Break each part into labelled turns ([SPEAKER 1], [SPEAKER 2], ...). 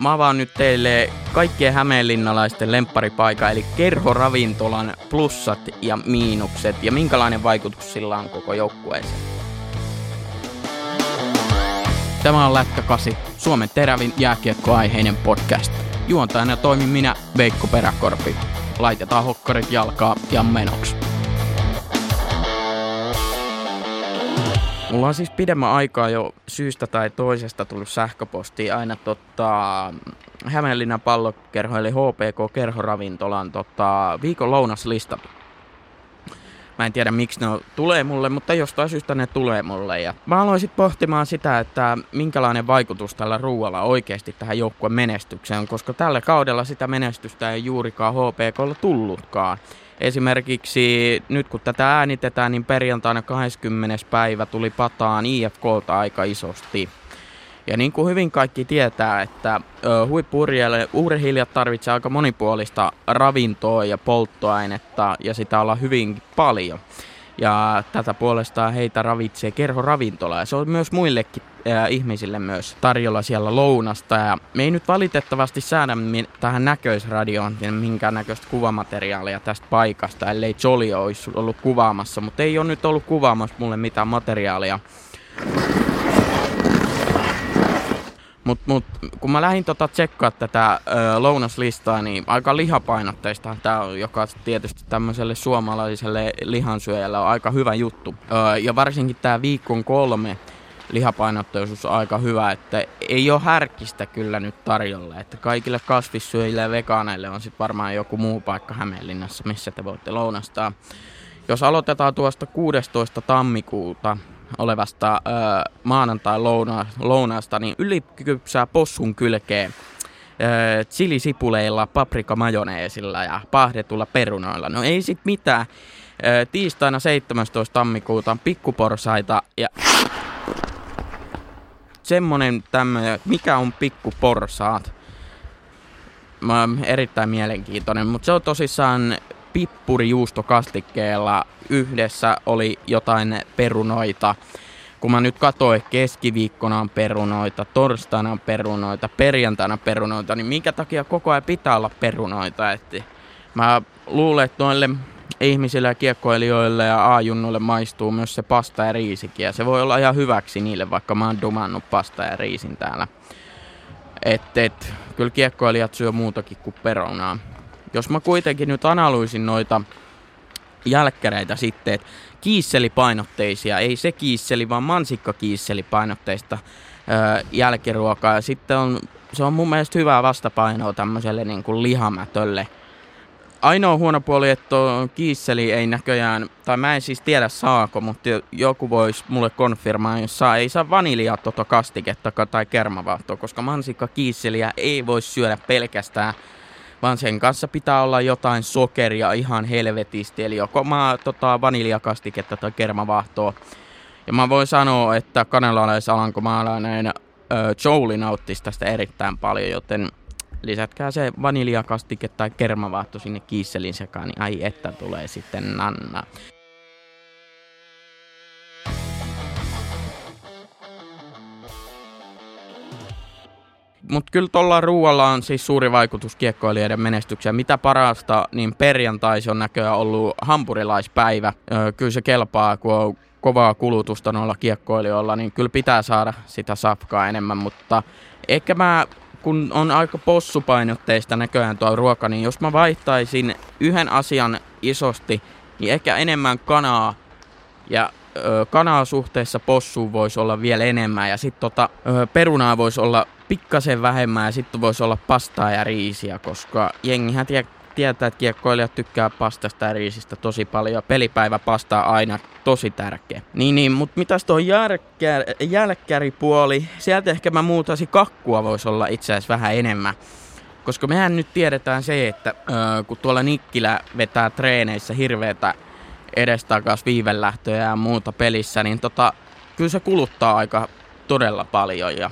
[SPEAKER 1] Mä avaan nyt teille kaikkien hämeenlinnalaisten lempparipaika, eli kerhoravintolan plussat ja miinukset, ja minkälainen vaikutus sillä on koko joukkueeseen. Tämä on Lätkä 8, Suomen terävin jääkiekkoaiheinen podcast. Juontajana toimin minä, Veikko Peräkorpi. Laitetaan hokkarit jalkaa ja menoksi. Mulla on siis pidemmän aikaa jo syystä tai toisesta tullut sähköpostia aina tota, Hämeenlinnan pallokerho eli HPK kerhoravintolan tota, viikon lounaslista. Mä en tiedä miksi ne tulee mulle, mutta jostain syystä ne tulee mulle. Ja mä aloin sitten pohtimaan sitä, että minkälainen vaikutus tällä ruualla oikeasti tähän joukkueen menestykseen on, koska tällä kaudella sitä menestystä ei juurikaan HPKlla tullutkaan. Esimerkiksi nyt kun tätä äänitetään, niin perjantaina 20. päivä tuli pataan IFKlta aika isosti. Ja niin kuin hyvin kaikki tietää, että huippuurheilijat tarvitsee aika monipuolista ravintoa ja polttoainetta ja sitä olla hyvin paljon. Ja tätä puolestaan heitä ravitsee kerhoravintola ja se on myös muillekin äh, ihmisille myös tarjolla siellä lounasta. Ja me ei nyt valitettavasti saada tähän näköisradioon minkään näköistä kuvamateriaalia tästä paikasta, ellei Jolly olisi ollut kuvaamassa, mutta ei ole nyt ollut kuvaamassa mulle mitään materiaalia. Mutta mut, kun mä lähdin tota tsekkaa tätä ö, lounaslistaa, niin aika lihapainotteista tämä on, joka tietysti tämmöiselle suomalaiselle lihansyöjälle on aika hyvä juttu. Ö, ja varsinkin tämä viikon kolme lihapainotteisuus on aika hyvä, että ei ole härkistä kyllä nyt tarjolla. Että kaikille kasvissyöjille ja vegaaneille on sitten varmaan joku muu paikka Hämeenlinnassa, missä te voitte lounastaa. Jos aloitetaan tuosta 16. tammikuuta, olevasta ö, maanantai-lounaasta, niin ylikypsää possun kylkeen ö, chilisipuleilla, paprikamajoneesilla ja pahdetulla perunoilla. No ei sit mitään. Ö, tiistaina 17. tammikuuta on pikkuporsaita ja semmonen tämmönen, mikä on pikkuporsaat? Mä erittäin mielenkiintoinen, mutta se on tosissaan pippurijuustokastikkeella yhdessä oli jotain perunoita. Kun mä nyt katsoin, keskiviikkona on perunoita, torstaina on perunoita, perjantaina perunoita, niin minkä takia koko ajan pitää olla perunoita? Että mä luulen, että noille ihmisille ja kiekkoilijoille ja aajunnoille maistuu myös se pasta ja riisikin. Ja se voi olla ihan hyväksi niille, vaikka mä oon dumannut pasta ja riisin täällä. Et, et, kyllä kiekkoilijat syö muutakin kuin perunaa. Jos mä kuitenkin nyt analyysin noita jälkkäreitä sitten, että kiisselipainotteisia, ei se kiisseli, vaan mansikkakiisselipainotteista öö, jälkiruokaa. Ja sitten on, se on mun mielestä hyvää vastapainoa tämmöiselle niin kuin lihamätölle. Ainoa huono puoli, että kiisseli ei näköjään, tai mä en siis tiedä saako, mutta joku voisi mulle konfirmaa, jos saa, ei saa vaniljaa tota kastiketta tai kermavaahtoa, koska mansikka kiisseliä ei voi syödä pelkästään vaan sen kanssa pitää olla jotain sokeria ihan helvetisti, eli joko mä, tota, vaniljakastiketta tai kermavahtoa. Ja mä voin sanoa, että kanalaisalankomaalainen äh, Jouli nauttisi tästä erittäin paljon, joten lisätkää se vaniljakastike tai kermavahto sinne kiisselin sekaan, niin ai että tulee sitten nanna. Mutta kyllä tuolla ruualla on siis suuri vaikutus kiekkoilijoiden menestykseen. Mitä parasta, niin perjantaisi on näköjään ollut hampurilaispäivä. Kyllä se kelpaa, kun on kovaa kulutusta noilla kiekkoilijoilla, niin kyllä pitää saada sitä safkaa enemmän, mutta ehkä mä kun on aika possupainotteista näköjään tuo ruoka, niin jos mä vaihtaisin yhden asian isosti, niin ehkä enemmän kanaa ja kanaa suhteessa possuun voisi olla vielä enemmän ja sitten tota, perunaa voisi olla pikkasen vähemmän ja sitten voisi olla pastaa ja riisiä, koska jengihän tie, tietää, että kiekkoilijat tykkää pastasta ja riisistä tosi paljon pelipäivä pastaa aina tosi tärkeä. Niin, niin mutta mitäs tuo jälkkär, jälkkäripuoli, sieltä ehkä mä muutaisin kakkua voisi olla itse asiassa vähän enemmän. Koska mehän nyt tiedetään se, että ö, kun tuolla Nikkilä vetää treeneissä hirveätä edestakas viivelähtöjä ja muuta pelissä, niin tota, kyllä se kuluttaa aika todella paljon ja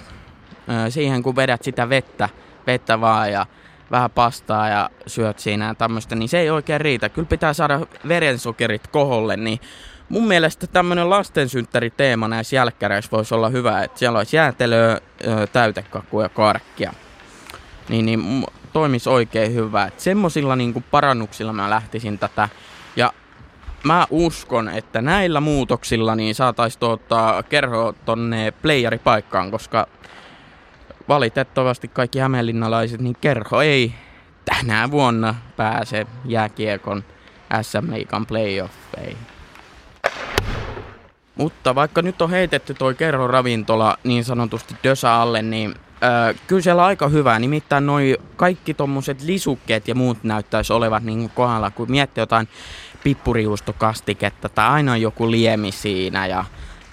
[SPEAKER 1] siihen kun vedät sitä vettä, vettä vaan ja vähän pastaa ja syöt siinä ja tämmöistä, niin se ei oikein riitä. Kyllä pitää saada verensokerit koholle, niin mun mielestä tämmöinen lastensynttäriteema näissä jälkkäreissä voisi olla hyvä, että siellä olisi jäätelöä, täytekakkuja ja karkkia. niin, niin toimisi oikein hyvä. Et semmosilla niin parannuksilla mä lähtisin tätä. Ja mä uskon, että näillä muutoksilla niin saataisiin tuottaa kerho tonne playeripaikkaan, koska valitettavasti kaikki hämeenlinnalaiset, niin kerho ei tänä vuonna pääse jääkiekon SM Liikan playoffeihin. Mutta vaikka nyt on heitetty toi kerro ravintola niin sanotusti dösä alle, niin öö, kyllä siellä aika hyvää. Nimittäin noi kaikki tommoset lisukkeet ja muut näyttäisi olevat niin kohdalla, kun miettii jotain pippuriustokastiketta tai aina on joku liemi siinä. Ja,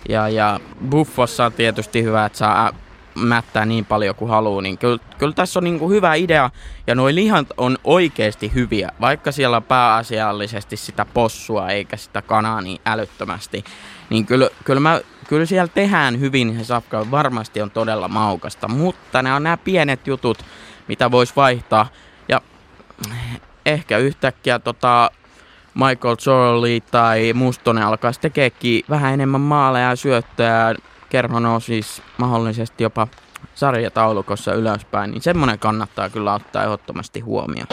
[SPEAKER 1] ja, ja Buffossa on tietysti hyvä, että saa mättää niin paljon kuin haluaa, niin kyllä, kyllä tässä on niin kuin hyvä idea ja nuo lihat on oikeasti hyviä, vaikka siellä on pääasiallisesti sitä possua eikä sitä kanaa niin älyttömästi. Niin kyllä, kyllä, mä, kyllä siellä tehdään hyvin, ja safka varmasti on todella maukasta, mutta nämä on nämä pienet jutut, mitä voisi vaihtaa. Ja ehkä yhtäkkiä tota, Michael Zorley tai Mustonen alkaisi tekeekin vähän enemmän maaleja ja Kerho siis mahdollisesti jopa sarjataulukossa ylöspäin, niin semmoinen kannattaa kyllä ottaa ehdottomasti huomioon.